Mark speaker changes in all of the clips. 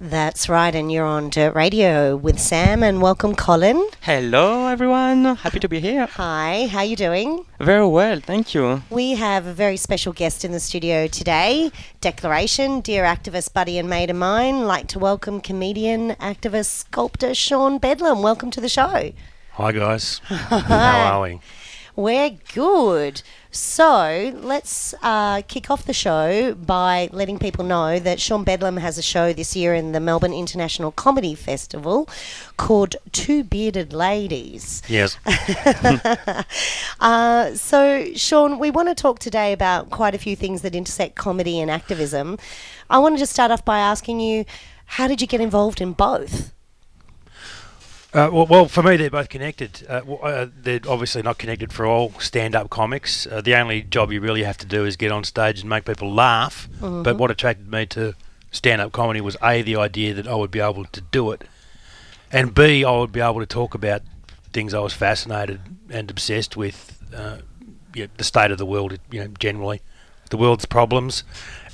Speaker 1: That's right, and you're on Dirt Radio with Sam, and welcome, Colin.
Speaker 2: Hello, everyone. Happy to be here.
Speaker 1: Hi, how are you doing?
Speaker 2: Very well, thank you.
Speaker 1: We have a very special guest in the studio today. Declaration, dear activist buddy and mate of mine, like to welcome comedian, activist, sculptor Sean Bedlam. Welcome to the show.
Speaker 3: Hi guys, how are we?
Speaker 1: We're good. So let's uh, kick off the show by letting people know that Sean Bedlam has a show this year in the Melbourne International Comedy Festival called Two Bearded Ladies.
Speaker 3: Yes,
Speaker 1: Uh, so, Sean, we want to talk today about quite a few things that intersect comedy and activism. I wanted to start off by asking you, how did you get involved in both?
Speaker 3: Uh, well, well, for me they're both connected. Uh, w- uh, they're obviously not connected for all stand-up comics. Uh, the only job you really have to do is get on stage and make people laugh. But what attracted me to stand-up comedy was a the idea that I would be able to do it, and b I would be able to talk about things I was fascinated and obsessed with. Uh, yeah, the state of the world, you know, generally, the world's problems.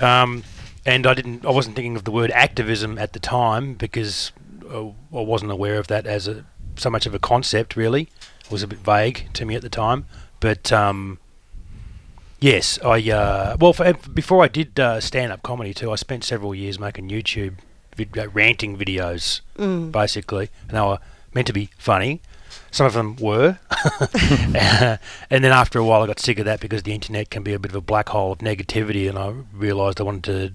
Speaker 3: Um, and I didn't, I wasn't thinking of the word activism at the time because I wasn't aware of that as a so much of a concept. Really, it was a bit vague to me at the time. But um, yes, I uh, well for, before I did uh, stand-up comedy too, I spent several years making YouTube vid- uh, ranting videos, basically, and they were meant to be funny. Some of them were, and then after a while, I got sick of that because the internet can be a bit of a black hole of negativity, and I realised I wanted to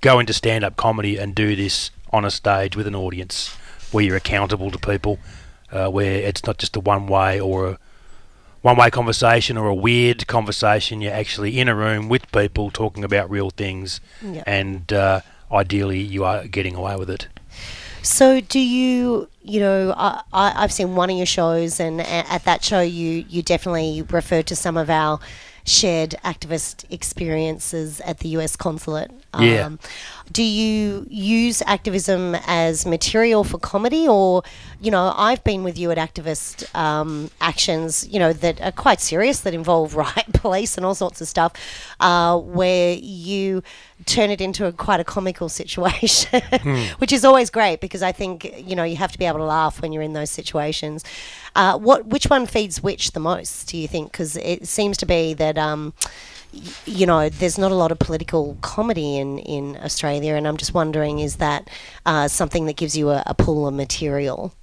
Speaker 3: go into stand-up comedy and do this on a stage with an audience where you're accountable to people, uh, where it's not just a one-way or a one-way conversation or a weird conversation. You're actually in a room with people talking about real things,
Speaker 1: Yeah.
Speaker 3: and uh, ideally, you are getting away with it.
Speaker 1: So, do you, you know, I, I, I've seen one of your shows, and a- at that show, you, you definitely referred to some of our shared activist experiences at the US consulate. Um,
Speaker 3: Yeah.
Speaker 1: do you use activism as material for comedy, or, you know, I've been with you at activist um, actions, you know, that are quite serious, that involve riot police and all sorts of stuff, uh, where you turn it into a, quite a comical situation, which is always great because I think you know you have to be able to laugh when you're in those situations. Uh, what which one feeds which the most? Do you think? Because it seems to be that. Um, you know, there's not a lot of political comedy in, in Australia, and I'm just wondering, is that uh, something that gives you a, a pool of material?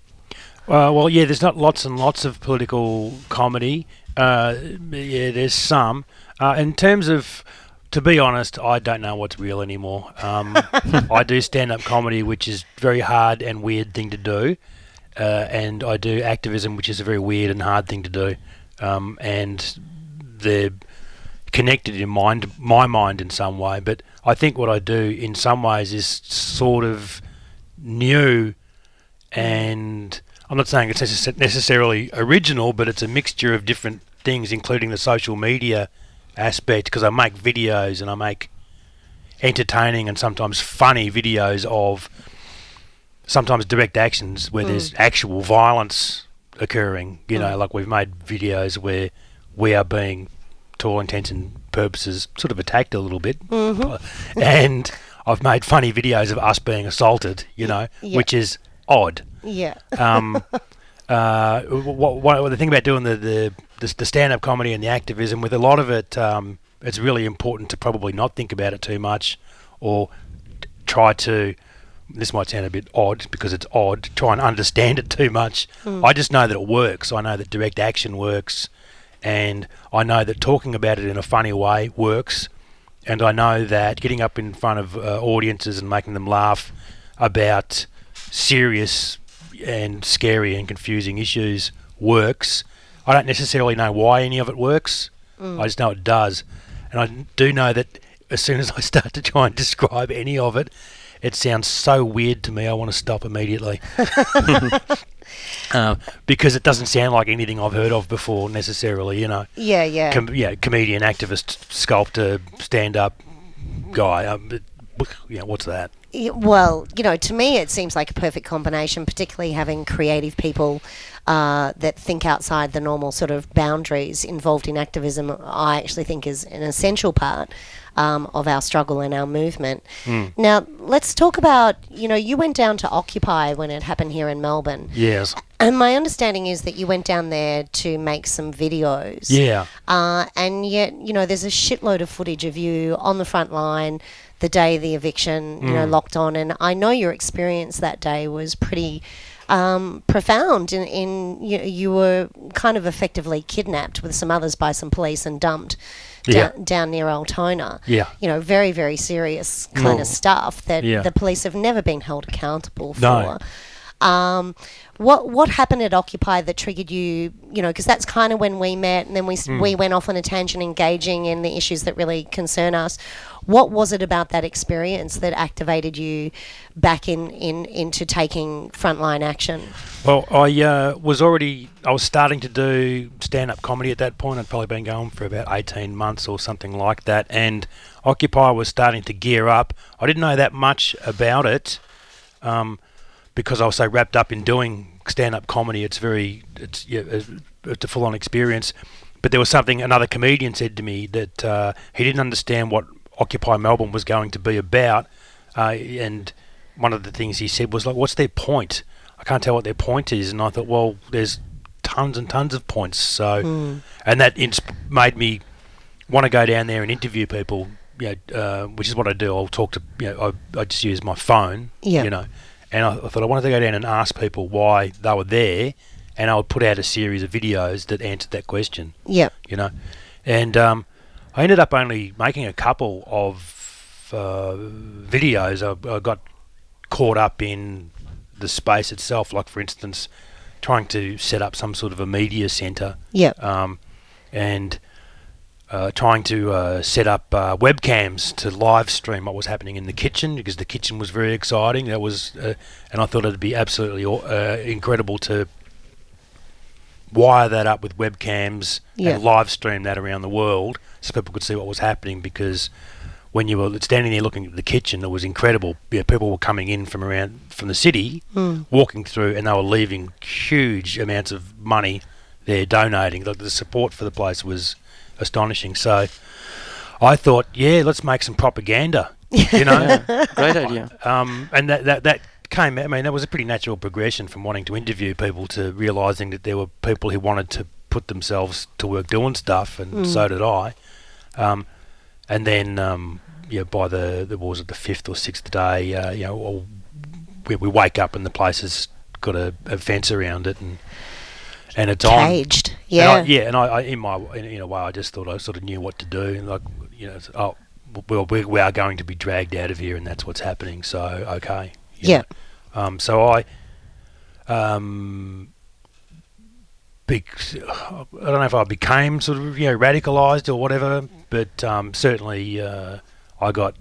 Speaker 3: Uh, well, yeah, there's not lots and lots of political comedy. Uh, yeah, there's some. Uh, in terms of, to be honest, I don't know what's real anymore. Um, I do stand-up comedy, which is very hard and weird thing to do, uh, and I do activism, which is a very weird and hard thing to do. Um, and they're connected in mind, my mind in some way. But I think what I do in some ways is sort of new and I'm not saying it's necess- necessarily original, but it's a mixture of different things, including the social media aspect. Because I make videos and I make entertaining and sometimes funny videos of sometimes direct actions where mm. there's actual violence occurring. You know, mm. like we've made videos where we are being, to all intents and purposes, sort of attacked a little bit, and I've made funny videos of us being assaulted. You know,
Speaker 1: Yeah.
Speaker 3: which is odd.
Speaker 1: Yeah.
Speaker 3: Um, uh, what, what, the thing about doing the the, the, the stand up comedy and the activism, with a lot of it, um, it's really important to probably not think about it too much, or t- try to. This might sound a bit odd because it's odd. Try and understand it too much. I just know that it works. I know that direct action works, and I know that talking about it in a funny way works. and I know that getting up in front of uh, audiences and making them laugh about serious and scary and confusing issues works. I don't necessarily know why any of it works. I just know it does, and I do know that as soon as I start to try and describe any of it, it sounds so weird to me. I want to stop immediately. Uh, because it doesn't sound like anything I've heard of before necessarily, you know
Speaker 1: Yeah, yeah.
Speaker 3: com- yeah, comedian, activist, sculptor, stand-up guy. Um, but, yeah, what's that?
Speaker 1: Well, you know, to me, it seems like a perfect combination, particularly having creative people uh, that think outside the normal sort of boundaries involved in activism. I actually think is an essential part um, of our struggle and our movement. Now, let's talk about. You know, you went down to Occupy when it happened here in Melbourne,
Speaker 3: Yes.
Speaker 1: and my understanding is that you went down there to make some videos.
Speaker 3: Yeah.
Speaker 1: Uh, and yet, you know, there's a shitload of footage of you on the front line the day the eviction, you know, locked on. And I know your experience that day was pretty um, profound. In, in you, you were kind of effectively kidnapped with some others by some police and dumped
Speaker 3: Yeah.
Speaker 1: down, down near Altona.
Speaker 3: Yeah.
Speaker 1: You know, very, very serious kind
Speaker 3: Oh.
Speaker 1: of stuff that
Speaker 3: Yeah.
Speaker 1: the police have never been held accountable for. Um, what what happened at Occupy that triggered you? You know, because that's kind of when we met, and then we s
Speaker 3: Hmm.
Speaker 1: we went off on a tangent, engaging in the issues that really concern us. What was it about that experience that activated you back in, in into taking frontline action?
Speaker 3: Well, I uh, was already, I was starting to do stand-up comedy at that point. I'd probably been going for about 18 months or something like that. And Occupy was starting to gear up. I didn't know that much about it um, because I was so wrapped up in doing stand-up comedy. It's very, it's, yeah, it's a full-on experience. But there was something another comedian said to me that uh, he didn't understand what Occupy Melbourne was going to be about. Uh, and one of the things he said was like, "What's their point?" I can't tell what their point is, and I thought, well, there's tons and tons of points. So, and that insp- made me want to go down there and interview people. You know, uh, which is what I do. I'll talk to you know, I, I just use my phone.
Speaker 1: Yeah.
Speaker 3: You know, and I, I thought I wanted to go down and ask people why they were there, and I would put out a series of videos that answered that question
Speaker 1: Yep.
Speaker 3: you know. And um, I ended up only making a couple of uh, videos. I, I got caught up in the space itself, like for instance, trying to set up some sort of a media centre
Speaker 1: Yeah.
Speaker 3: um, and uh, trying to uh, set up uh, webcams to live stream what was happening in the kitchen because the kitchen was very exciting. That was, uh, and I thought it'd be absolutely uh, incredible to wire that up with webcams
Speaker 1: Yeah.
Speaker 3: and live stream that around the world so people could see what was happening because when you were standing there looking at the kitchen, it was incredible. Yeah, people were coming in from around from the city, walking through, and they were leaving huge amounts of money there donating. Like the support for the place was astonishing. So I thought, yeah, let's make some propaganda. You know,
Speaker 2: Yeah, great idea.
Speaker 3: um, and that, that that came. I mean, that was a pretty natural progression from wanting to interview people to realizing that there were people who wanted to put themselves to work doing stuff, and so did I. Um, and then, um, yeah, by the the was it the fifth or sixth day, uh, you know, we, we wake up and the place has got a, a fence around it, and and it's on.
Speaker 1: Caged.
Speaker 3: And
Speaker 1: Yeah.
Speaker 3: I, yeah, and I, I in my in, in a way, I just thought I sort of knew what to do, like you know, oh, well, we, we are going to be dragged out of here, and that's what's happening. So okay,
Speaker 1: Yeah.
Speaker 3: Um, so I, um, bec- I don't know if I became sort of you know radicalized or whatever, but um, certainly uh, I got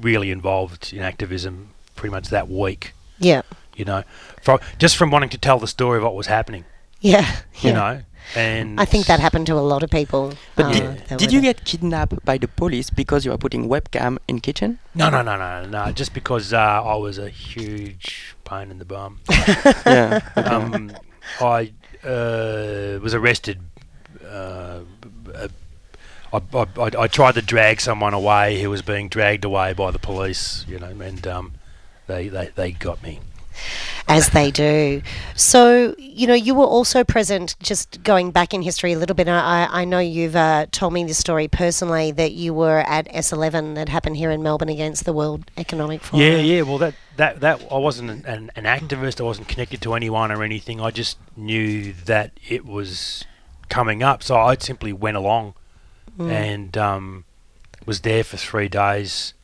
Speaker 3: really involved in activism pretty much that week.
Speaker 1: Yeah.
Speaker 3: You know, from just from wanting to tell the story of what was happening.
Speaker 1: Yeah.
Speaker 3: You
Speaker 1: yeah.
Speaker 3: know, and
Speaker 1: I think that happened to a lot of people.
Speaker 2: But
Speaker 1: uh,
Speaker 2: did, did you get kidnapped by the police because you were putting webcam in kitchen?
Speaker 3: No, no, no, no, no. Just because uh, I was a huge pain in the bum.
Speaker 2: yeah.
Speaker 3: um, I uh, was arrested. Uh, uh, I, I, I, I tried to drag someone away who was being dragged away by the police, you know, and um, they, they, they got me.
Speaker 1: As they do. So, you know, you were also present, just going back in history a little bit. I, I know you've uh, told me this story personally that you were at S11 that happened here in Melbourne against the World Economic Forum.
Speaker 3: Yeah, yeah. Well, that that that I wasn't an, an, activist. I wasn't connected to anyone or anything. I just knew that it was coming up, so I simply went along and um, was there for three days.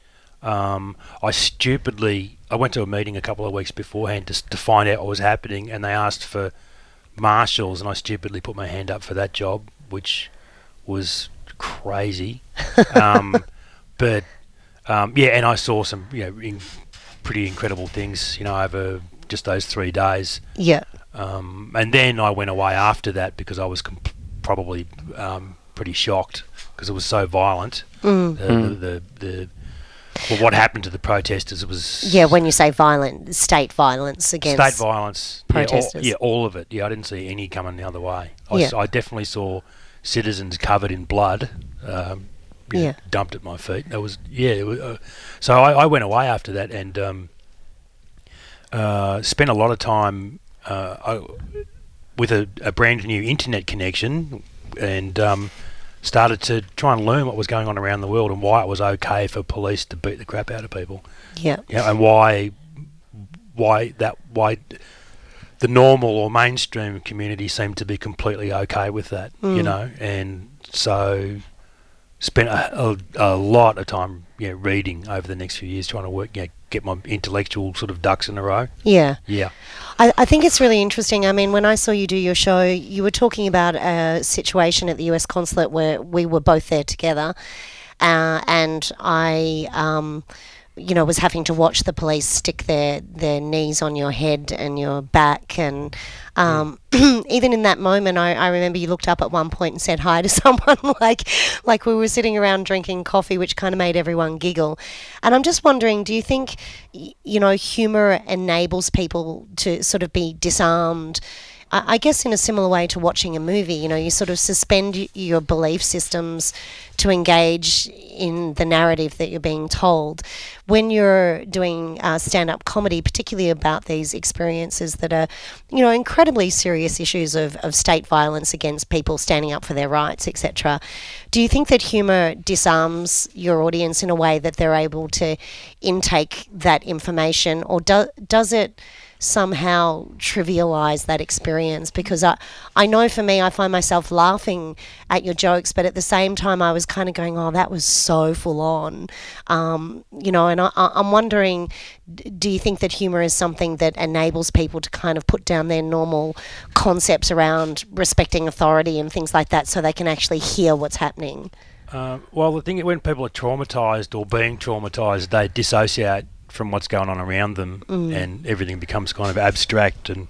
Speaker 3: Um, I stupidly I went to a meeting a couple of weeks beforehand to, to find out what was happening, and they asked for marshals, and I stupidly put my hand up for that job, which was crazy. um, but um, yeah, and I saw some you know in, pretty incredible things, you know, over just those three days.
Speaker 1: Yeah.
Speaker 3: Um, and then I went away after that because I was comp- probably um, pretty shocked because it was so violent.
Speaker 1: Mm.
Speaker 3: The,
Speaker 2: Mm.
Speaker 3: the, the, the well, what happened to the protesters was
Speaker 1: Yeah, when you say violent, state violence against.
Speaker 3: state violence. Yeah, all, yeah, all of it. Yeah, I didn't see any coming the other way. I,
Speaker 1: Yeah.
Speaker 3: s- I definitely saw citizens covered in blood. Um, know,
Speaker 1: Yeah.
Speaker 3: dumped at my feet. That was yeah. It was, uh, so I, I went away after that and um, uh, spent a lot of time uh, I, with a, a brand new internet connection and um, started to try and learn what was going on around the world and why it was okay for police to beat the crap out of people.
Speaker 1: Yeah.
Speaker 3: Yeah, and why why that why the normal or mainstream community seemed to be completely okay with that, you
Speaker 1: Mm.
Speaker 3: know, and so spent a, a, a lot of time, you know, reading over the next few years, trying to work, you know, get my intellectual sort of ducks in a row.
Speaker 1: Yeah.
Speaker 3: Yeah,
Speaker 1: I, I think it's really interesting. I mean, when I saw you do your show, you were talking about a situation at the US consulate where we were both there together, uh, and I. Um, you know, was having to watch the police stick their, their knees on your head and your back. And um, even in that moment, I, I remember you looked up at one point and said hi to someone, like like we were sitting around drinking coffee, which kind of made everyone giggle. And I'm just wondering, do you think, you know, humour enables people to sort of be disarmed? I guess in a similar way to watching a movie, you know, you sort of suspend your belief systems to engage in the narrative that you're being told. When you're doing uh, stand up comedy, particularly about these experiences that are, you know, incredibly serious issues of, of state violence against people standing up for their rights, etc., do you think that humour disarms your audience in a way that they're able to intake that information, or do, does it? Somehow trivialize that experience because I, I know for me I find myself laughing at your jokes but at the same time I was kind of going oh that was so full on. Um, you know and I, I'm wondering do you think that humor is something that enables people to kind of put down their normal concepts around respecting authority and things like that so they can actually hear what's happening?
Speaker 3: Uh, well, the thing is, when people are traumatized or being traumatized, they dissociate from what's going on around them, and everything becomes kind of abstract and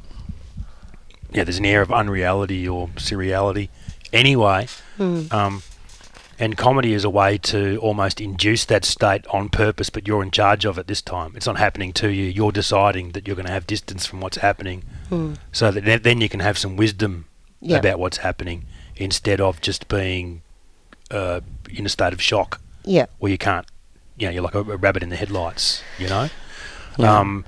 Speaker 3: yeah, there's an air of unreality or surreality. Anyway, um, and comedy is a way to almost induce that state on purpose, but you're in charge of it this time. It's not happening to you. You're deciding that you're going to have distance from what's happening, so that then- you can have some wisdom
Speaker 1: Yeah.
Speaker 3: about what's happening instead of just being uh, in a state of shock
Speaker 1: yeah
Speaker 3: where you can't, you know, you're like a, a rabbit in the headlights, you know.
Speaker 2: Yeah.
Speaker 3: Um,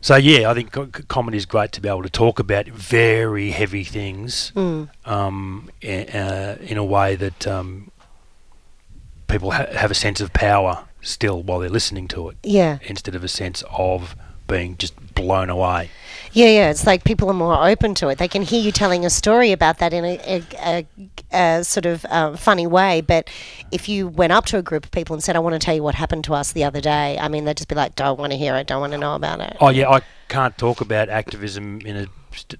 Speaker 3: so yeah, I think co- co- comedy is great to be able to talk about very heavy things
Speaker 1: Mm.
Speaker 3: um, i- uh, in a way that um, people ha- have a sense of power still while they're listening to it,
Speaker 1: yeah
Speaker 3: instead of a sense of being just blown away.
Speaker 1: Yeah, yeah. It's like people are more open to it. They can hear you telling a story about that in a, a, a, a sort of um, funny way. But if you went up to a group of people and said, "I want to tell you what happened to us the other day," I mean, they'd just be like, "Don't want to hear it. Don't want to know about it."
Speaker 3: Oh yeah, I can't talk about activism in a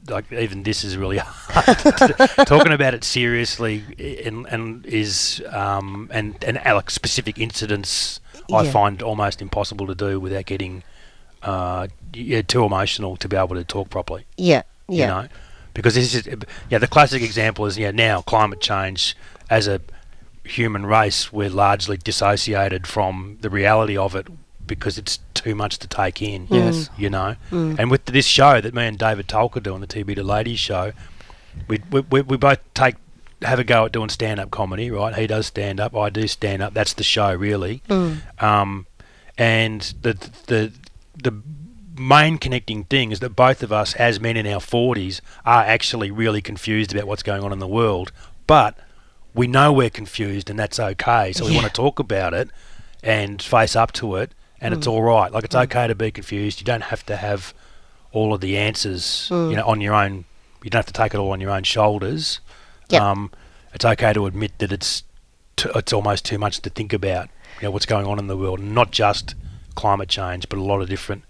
Speaker 3: like even this is really hard. Talking about it seriously and, and is um, and and uh, like specific incidents I find almost impossible to do without getting uh, yeah, too emotional to be able to talk properly.
Speaker 1: Yeah, yeah,
Speaker 3: You know, because this is yeah the classic example is yeah now climate change as a human race we're largely dissociated from the reality of it because it's too much to take in
Speaker 2: Yes.
Speaker 3: you know. And with this show that me and David Tolka do on the TB to Ladies show, we, we, we, we both take have a go at doing stand up comedy, right? He does stand up, I do stand up. That's the show, really. Um, and the the the main connecting thing is that both of us, as men in our forties, are actually really confused about what's going on in the world, but we know we're confused, and that's okay. So we want to talk about it and face up to it, and it's mm. all right. Like it's mm. okay to be confused. You don't have to have all of the answers, you mm. know, on your own. You don't have to take it all on your own shoulders.
Speaker 1: Yep.
Speaker 3: Um, it's okay to admit that it's t- it's almost too much to think about. You know what's going on in the world, not just climate change, but a lot of different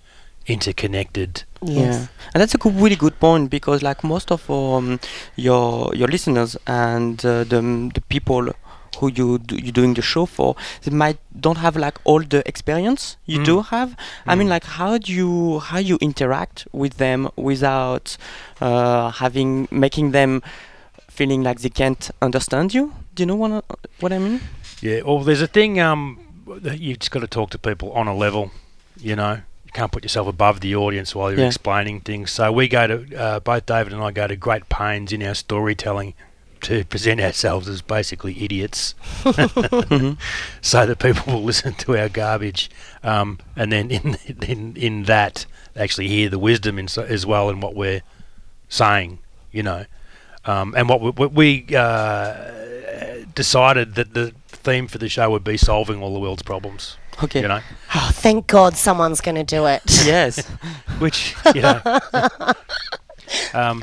Speaker 3: interconnected.
Speaker 1: Yes.
Speaker 2: and that's a good, really good point because like most of um, your your listeners and uh, the the people who you do, you're doing the show for, they might don't have like all the experience you
Speaker 3: Mm.
Speaker 2: do have. I mean,
Speaker 3: Mm.
Speaker 2: like how do you how you interact with them without uh, having making them feeling like they can't understand you? Do you know what I- what I mean?
Speaker 3: Yeah, well, there's a thing. Um, that you just got to talk to people on a level. You know, you can't put yourself above the audience while you're
Speaker 2: Yeah.
Speaker 3: explaining things. So we go to uh, both David and I go to great pains in our storytelling to present ourselves as basically idiots,
Speaker 2: Mhm.
Speaker 3: so that people will listen to our garbage, um, and then in in in that actually hear the wisdom in, so- as well in what we're saying. You know, um, and what we, what we uh, decided that the theme for the show would be solving all the world's problems.
Speaker 2: Okay.
Speaker 3: You know,
Speaker 1: Oh, thank God someone's going to do it.
Speaker 2: Yes.
Speaker 3: which you know. um,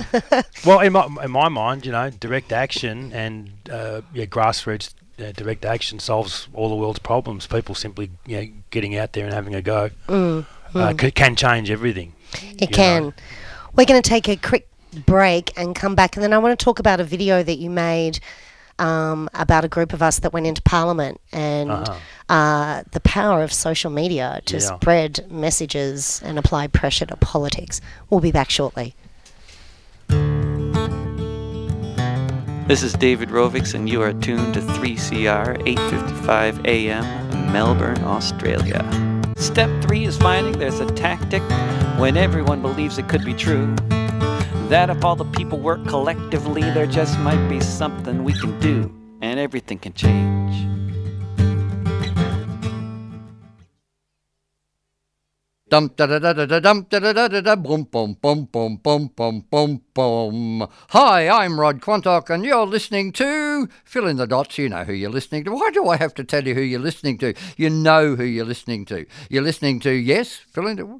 Speaker 3: well, in my in my mind, you know, direct action and uh, yeah, grassroots uh, direct action solves all the world's problems. People simply you know, getting out there and having a go
Speaker 1: Mm,
Speaker 3: uh, c- can change everything.
Speaker 1: It can.
Speaker 3: know.
Speaker 1: We're going to take a quick break and come back, and then I want to talk about a video that you made um, about a group of us that went into Parliament and
Speaker 3: Uh-huh.
Speaker 1: uh, the power of social media to
Speaker 3: Yeah.
Speaker 1: spread messages and apply pressure to politics. We'll be back shortly.
Speaker 4: This is David Rovics, and you are tuned to 3CR 8:55 a.m. Melbourne, Australia. Step three is finding there's a tactic when everyone believes it could be true. That if all the people work collectively, there just might be something we can do, and everything can change.
Speaker 5: Dum da da da da dum da da da da da boom boom boom boom boom boom boom boom. Hi, I'm Rod Quantock, and you're listening to fill in the dots. You know who you're listening to. Why do I have to tell you who you're listening to? You know who you're listening to. You're listening to yes, fill in the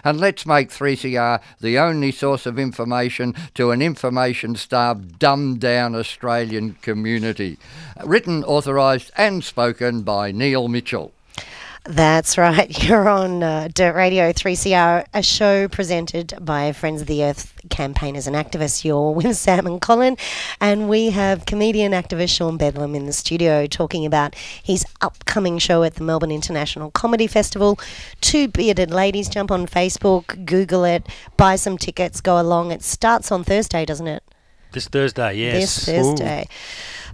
Speaker 5: and let's make 3CR the only source of information to an information starved, dumbed down Australian community. Written, authorised, and spoken by Neil Mitchell.
Speaker 1: That's right. You're on uh, Dirt Radio 3CR, a show presented by Friends of the Earth campaigners and activists. You're with Sam and Colin, and we have comedian activist Sean Bedlam in the studio talking about his upcoming show at the Melbourne International Comedy Festival. Two bearded ladies. Jump on Facebook, Google it, buy some tickets, go along. It starts on Thursday, doesn't it?
Speaker 3: This Thursday, yes.
Speaker 1: this Thursday.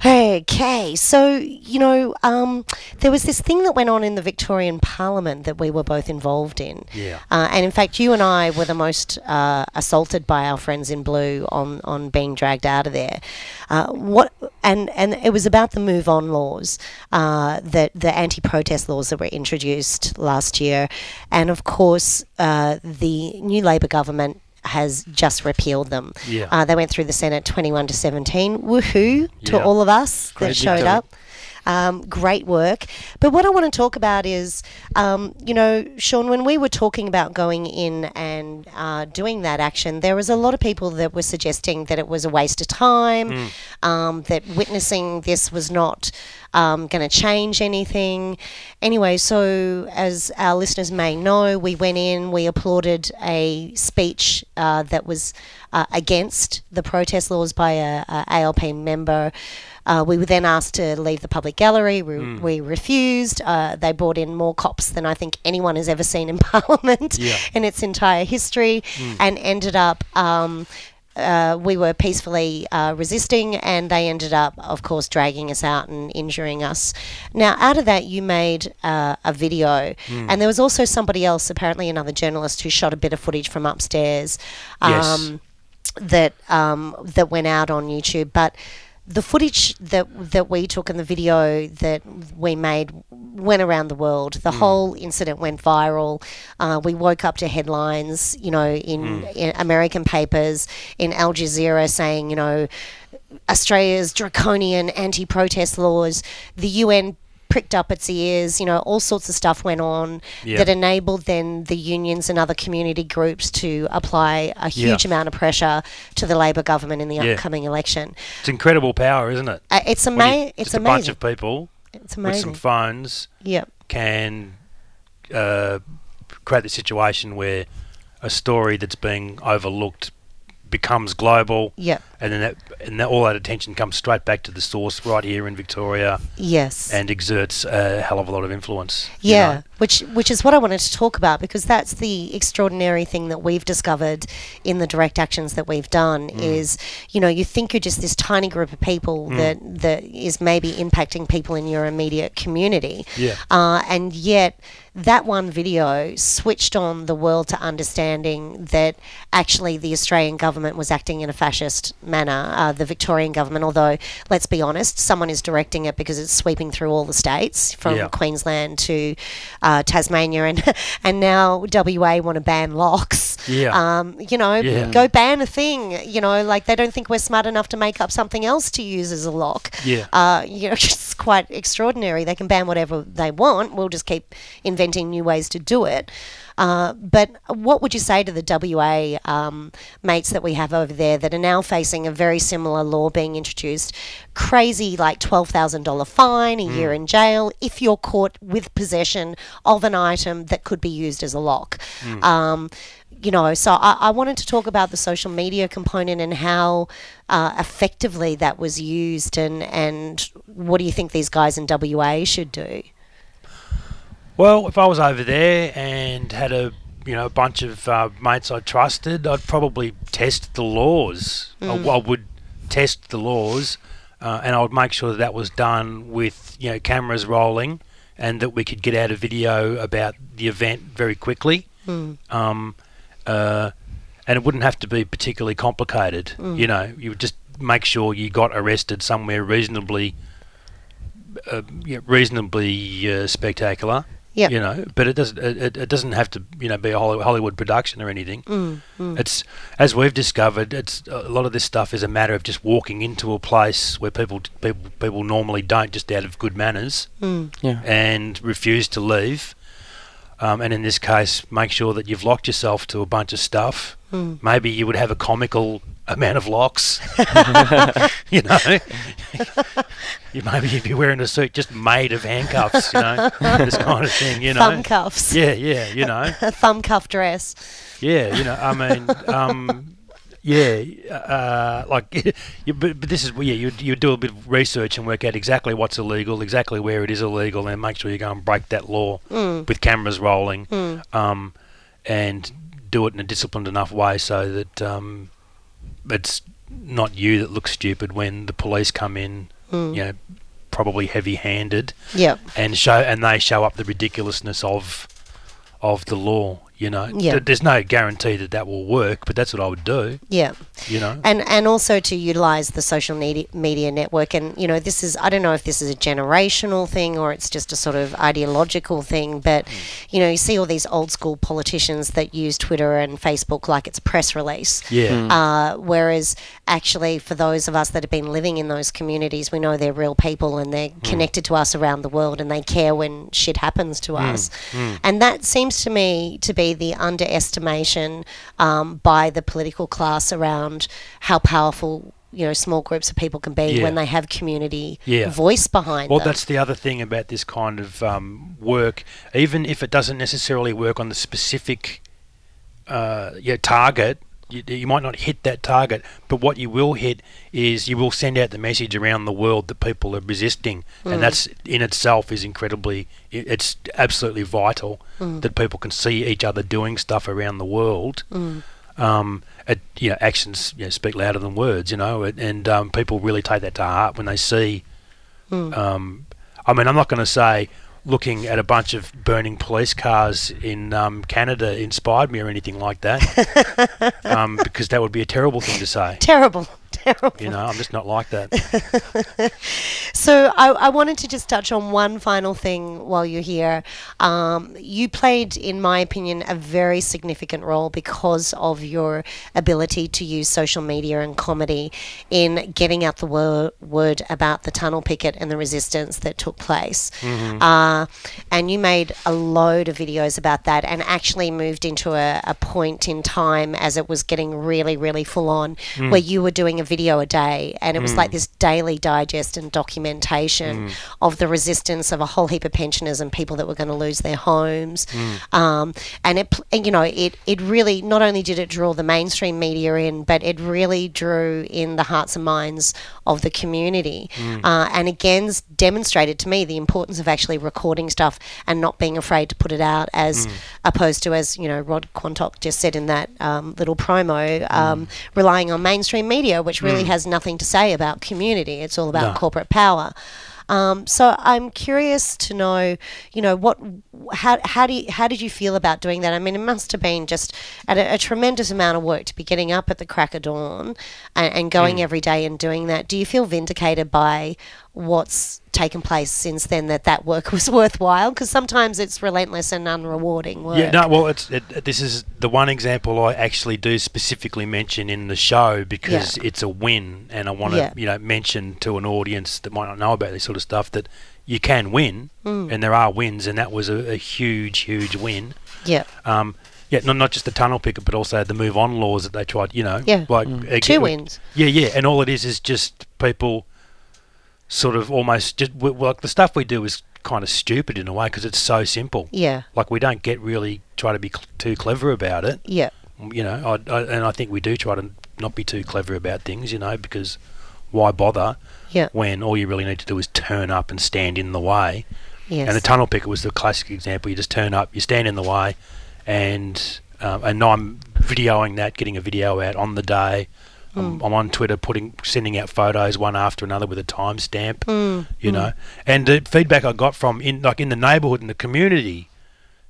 Speaker 1: Okay, so you know, um, there was this thing that went on in the Victorian Parliament that we were both involved in,
Speaker 3: Yeah.
Speaker 1: uh, and in fact, you and I were the most uh, assaulted by our friends in blue on on being dragged out of there. Uh, what and and it was about the move on laws, uh, that the anti-protest laws that were introduced last year, and of course, uh, the new Labor government has just repealed them.
Speaker 3: Yeah.
Speaker 1: Uh, they went through the Senate 21 to 17. Woohoo to
Speaker 3: Yeah.
Speaker 1: all of us
Speaker 3: Great
Speaker 1: that showed
Speaker 3: victory.
Speaker 1: up. Um, great work. But what I want to talk about is, um, you know, Sean, when we were talking about going in and uh, doing that action, there was a lot of people that were suggesting that it was a waste of time, um, that witnessing this was not um, going to change anything. Anyway, so as our listeners may know, we went in, we applauded a speech uh, that was uh, against the protest laws by a, a ALP member. Uh, we were then asked to leave the public gallery. We, we refused. Uh, they brought in more cops than I think anyone has ever seen in Parliament
Speaker 3: Yeah.
Speaker 1: in its entire history, and ended up. Um, uh, we were peacefully uh, resisting, and they ended up, of course, dragging us out and injuring us. Now, out of that, you made uh, a video, and there was also somebody else, apparently another journalist, who shot a bit of footage from upstairs.
Speaker 3: Yes.
Speaker 1: Um, that um, that went out on YouTube, but the footage that that we took and the video that we made went around the world. The whole incident went viral. Uh, we woke up to headlines, you know, in, in American papers, in Al Jazeera saying, you know, Australia's draconian anti-protest laws. The UN pricked up its ears. You know, all sorts of stuff went on
Speaker 3: Yeah.
Speaker 1: that enabled then the unions and other community groups to apply a huge
Speaker 3: Yeah.
Speaker 1: amount of pressure to the Labor government in the
Speaker 3: Yeah.
Speaker 1: upcoming election.
Speaker 3: It's incredible power, isn't it?
Speaker 1: Uh, it's
Speaker 3: When you-
Speaker 1: amazing. It's
Speaker 3: a bunch of people
Speaker 1: It's
Speaker 3: with
Speaker 1: amazing.
Speaker 3: some phones
Speaker 1: Yep.
Speaker 3: can uh, create the situation where a story that's being overlooked becomes global,
Speaker 1: Yeah.
Speaker 3: and then that, and that, all that attention comes straight back to the source right here in Victoria
Speaker 1: Yes.
Speaker 3: and exerts a hell of a lot of influence. you
Speaker 1: Yeah,
Speaker 3: know.
Speaker 1: which which is what I wanted to talk about because that's the extraordinary thing that we've discovered in the direct actions that we've done
Speaker 3: Mm.
Speaker 1: is you know you think you're just this tiny group of people that that is maybe impacting people in your immediate community,
Speaker 3: Yeah.
Speaker 1: uh, and yet that one video switched on the world to understanding that actually the Australian government was acting in a fascist manner. Uh, the Victorian government, although let's be honest, someone is directing it because it's sweeping through all the states from
Speaker 3: Yeah.
Speaker 1: Queensland to uh, Tasmania, and and now WA want to ban locks.
Speaker 3: Yeah.
Speaker 1: Um, you know,
Speaker 3: Yeah.
Speaker 1: go ban a thing. You know, like they don't think we're smart enough to make up something else to use as a lock.
Speaker 3: Yeah.
Speaker 1: Uh, you know, it's quite extraordinary. They can ban whatever they want. We'll just keep inventing new ways to do it. Uh, but what would you say to the WA um, mates that we have over there that are now facing a very similar law being introduced? Crazy, like $12,000 fine, a year in jail if you're caught with possession of an item that could be used as a lock. Um, you know, so I, I wanted to talk about the social media component and how uh, effectively that was used, and, and what do you think these guys in WA should do?
Speaker 3: Well, if I was over there and had a you know a bunch of uh, mates I trusted, I'd probably test the laws. I, I would test the laws, uh, and I would make sure that that was done with you know cameras rolling, and that we could get out a video about the event very quickly. Um, uh, and it wouldn't have to be particularly complicated. You know, you would just make sure you got arrested somewhere reasonably, uh, yeah, reasonably uh, spectacular.
Speaker 1: Yep.
Speaker 3: You know, but it doesn't. It, it- it doesn't have to. You know, be a Hollywood production or anything.
Speaker 1: Mm,
Speaker 3: It's as we've discovered. It's a lot of this stuff is a matter of just walking into a place where people people people normally don't, just out of good manners,
Speaker 2: Yeah.
Speaker 3: and refuse to leave. Um, and in this case, make sure that you've locked yourself to a bunch of stuff. Maybe you would have a comical amount of locks. you know, you maybe you'd be wearing a suit just made of handcuffs. You know, this kind of thing. You know,
Speaker 1: Thumb cuffs.
Speaker 3: yeah, yeah, you know,
Speaker 1: A thumb cuff dress.
Speaker 3: yeah, you know. I mean, um, yeah, uh, like, you, but, but this is yeah. You you do a bit of research and work out exactly what's illegal, exactly where it is illegal, and make sure you go and break that law with cameras rolling, um, and do it in a disciplined enough way so that um, it's not you that looks stupid when the police come in. Mm. You know, probably heavy-handed
Speaker 1: Yep.
Speaker 3: and show and they show up the ridiculousness of of the law. You know,
Speaker 1: Yeah.
Speaker 3: There's no guarantee that that will work, but that's what I would do.
Speaker 1: Yeah.
Speaker 3: You know,
Speaker 1: and and also to utilize the social media media network and you know this is I don't know if this is a generational thing or it's just a sort of ideological thing but hmm. you know you see all these old school politicians that use Twitter and Facebook like it's a press release.
Speaker 3: Yeah, hmm.
Speaker 1: uh, whereas actually for those of us that have been living in those communities we know they're real people and they're hmm. connected to us around the world and they care when shit happens to us. And that seems to me to be the underestimation um, by the political class around how powerful you know small groups of people can be
Speaker 3: Yeah.
Speaker 1: when they have community
Speaker 3: Yeah.
Speaker 1: voice behind
Speaker 3: Well,
Speaker 1: them
Speaker 3: that's the other thing about this kind of um, work. Even if it doesn't necessarily work on the specific uh, yeah, target, you, you might not hit that target, but what you will hit is you will send out the message around the world that people are resisting, and that's in itself is incredibly, it's absolutely vital that people can see each other doing stuff around the world. Um, it, you know, actions you know, speak louder than words. You know, and, and um, people really take that to heart when they see um, I mean, I'm not going to say looking at a bunch of burning police cars in um, Canada inspired me or anything like that, um, because that would be a terrible thing to say.
Speaker 1: terrible
Speaker 3: You know, I'm just not like that.
Speaker 1: So I, I wanted to just touch on one final thing while you're here. Um, you played, in my opinion, a very significant role because of your ability to use social media and comedy in getting out the wor- word about the tunnel picket and the resistance that took place. Uh, and you made a load of videos about that and actually moved into a, a point in time as it was getting really, really full on where you were doing a video a day and it was like this daily digest and documentation of the resistance of a whole heap of pensioners and people that were going to lose their homes. Um, and it, and, you know, it, it really, not only did it draw the mainstream media in, but it really drew in the hearts and minds of the community. Uh, and again, demonstrated to me the importance of actually recording stuff and not being afraid to put it out as opposed to, as, you know, Rod Quantock just said in that um, little promo, um, relying on mainstream media, which really has nothing to say about community. It's all about
Speaker 3: No.
Speaker 1: corporate power. Um, so I'm curious to know, you know, what, how, how do you, how did you feel about doing that? I mean, it must have been just a, a tremendous amount of work to be getting up at the crack of dawn and, and going every day and doing that. Do you feel vindicated by what's taken place since then that that work was worthwhile? Because sometimes it's relentless and unrewarding work.
Speaker 3: Yeah, no, well, it's it, it- this is the one example I actually do specifically mention in the show because it's a win, and I want to
Speaker 1: Yeah.
Speaker 3: you know mention to an audience that might not know about this sort of stuff that you can win,
Speaker 1: Mm.
Speaker 3: and there are wins, and that was a, a huge, huge win.
Speaker 1: Yeah.
Speaker 3: Um, yeah, not not just the tunnel picket, but also the move on laws that they tried. You know,
Speaker 1: Yeah.
Speaker 3: like
Speaker 1: Mm. Two
Speaker 3: get-
Speaker 1: wins.
Speaker 3: Yeah, yeah, and all it is is just people sort of almost just like the stuff we do is kind of stupid in a way because it's so simple.
Speaker 1: Yeah.
Speaker 3: Like we don't get really try to be cl- too clever about it.
Speaker 1: Yeah.
Speaker 3: You know, I, I, and I think we do try to not be too clever about things. You know, because why bother
Speaker 1: Yeah.
Speaker 3: when all you really need to do is turn up and stand in the way.
Speaker 1: Yes.
Speaker 3: And the tunnel picket was the classic example. You just turn up, you stand in the way, and um, and I'm videoing that, getting a video out on the day. I'm, hmm. I'm on Twitter, putting sending out photos one after another with a timestamp.
Speaker 1: Mm,
Speaker 3: You hmm. know, and the feedback I got from in like in the neighbourhood and the community,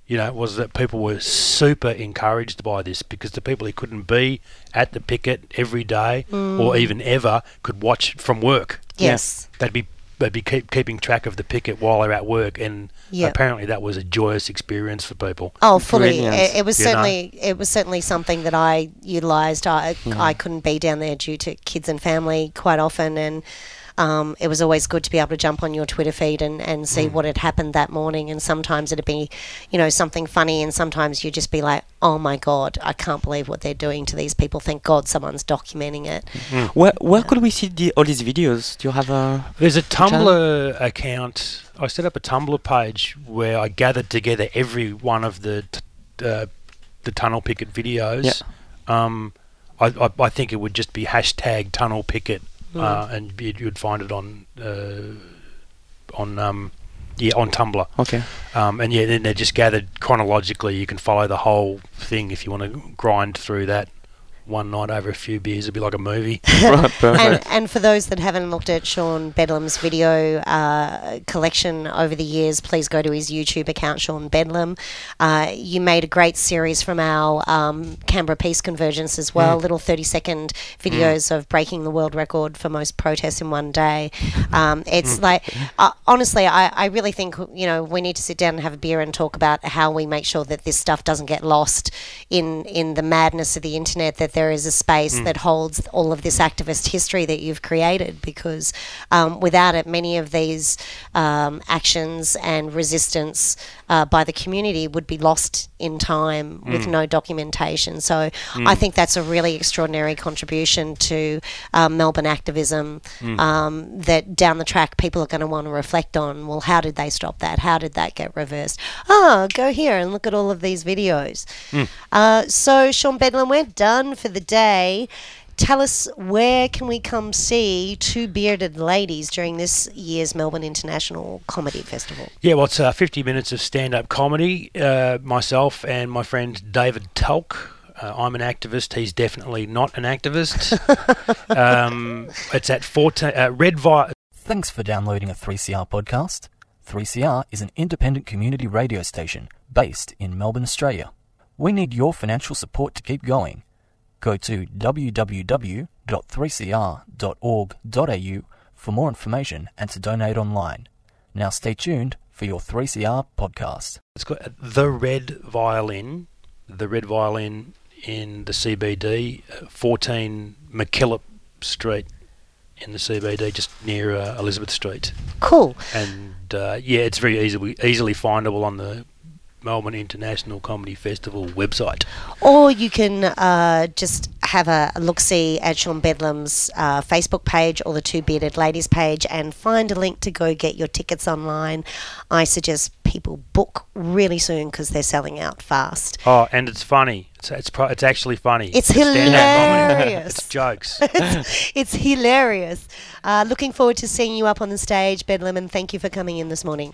Speaker 3: you know, was that people were super encouraged by this because the people who couldn't be at the picket every day hmm. or even ever could watch from work.
Speaker 1: Yes.
Speaker 3: they'd be they'd be keep, keeping track of the picket while they're at work, and
Speaker 1: Yeah.
Speaker 3: apparently that was a joyous experience for people.
Speaker 1: Oh, fully.
Speaker 2: Brilliant.
Speaker 1: It, it was
Speaker 3: You know?
Speaker 1: certainly it was certainly something that I utilised. I I hmm. couldn't be down there due to kids and family quite often, and um, it was always good to be able to jump on your Twitter feed and, and see what had happened that morning. And sometimes it'd be, you know, something funny, and sometimes you'd just be like, "Oh my god, I can't believe what they're doing to these people. Thank God someone's documenting it."
Speaker 2: Where where could we see the, all these videos? Do you have a?
Speaker 3: There's a
Speaker 2: channel?
Speaker 3: Tumblr account. I set up a Tumblr page where I gathered together every one of the t- uh, the tunnel picket videos. Um, I, I, I think it would just be hashtag tunnel picket, uh, and you'd, you'd find it on uh, on um, yeah on Tumblr.
Speaker 2: Okay.
Speaker 3: Um, and yeah, then they're just gathered chronologically. You can follow the whole thing if you want to grind through that one night over a few beers. It'd be like a movie.
Speaker 2: Right, Perfect.
Speaker 1: and, and for those that haven't looked at Sean Bedlam's video uh, collection over the years, please go to his YouTube account, Sean Bedlam. Uh, you made a great series from our um, Canberra Peace Convergence as well, little 30 second videos of breaking the world record for most protests in one day. Um, it's like, uh, honestly, I, I really think, you know, we need to sit down and have a beer and talk about how we make sure that this stuff doesn't get lost in, in the madness of the internet, that there is a space that holds all of this activist history that you've created because um, without it, many of these um, actions and resistance uh, by the community would be lost in time with no documentation. So I think that's a really extraordinary contribution to um, Melbourne activism um, that down the track people are going to want to reflect on. Well, how did they stop that? How did that get reversed? Oh, go here and look at all of these videos. Uh, so, Sean Bedlam, we're done for the day. Tell us where can we come see two bearded ladies during this year's Melbourne International Comedy Festival?
Speaker 3: Yeah, well, it's uh, 50 minutes of stand up comedy. Uh, myself and my friend David Tulk. Uh, I'm an activist. He's definitely not an activist. um, it's at 14, uh, Red Vi-
Speaker 6: Thanks for downloading a 3CR podcast. 3CR is an independent community radio station based in Melbourne, Australia. We need your financial support to keep going. Go Go to www.3cr.org.au for more information and to donate online. Now stay tuned for your 3CR podcast.
Speaker 3: It's got the red violin, the red violin in the CBD, uh, 14 McKillop Street in the CBD, just near uh, Elizabeth Street.
Speaker 1: Cool.
Speaker 3: And uh, yeah, it's very easily easily findable on the Melbourne International Comedy Festival website.
Speaker 1: Or you can uh, just have a look see at Sean Bedlam's uh, Facebook page or the Two Bearded Ladies page and find a link to go get your tickets online. I suggest people book really soon because they're selling out fast.
Speaker 3: Oh, and it's funny. It's it's, pro- it's actually funny.
Speaker 1: It's
Speaker 3: stand-up
Speaker 1: hilarious.
Speaker 3: it's jokes.
Speaker 1: it's, it's hilarious. Uh, looking forward to seeing you up on the stage, Bedlam, and thank you for coming in this morning.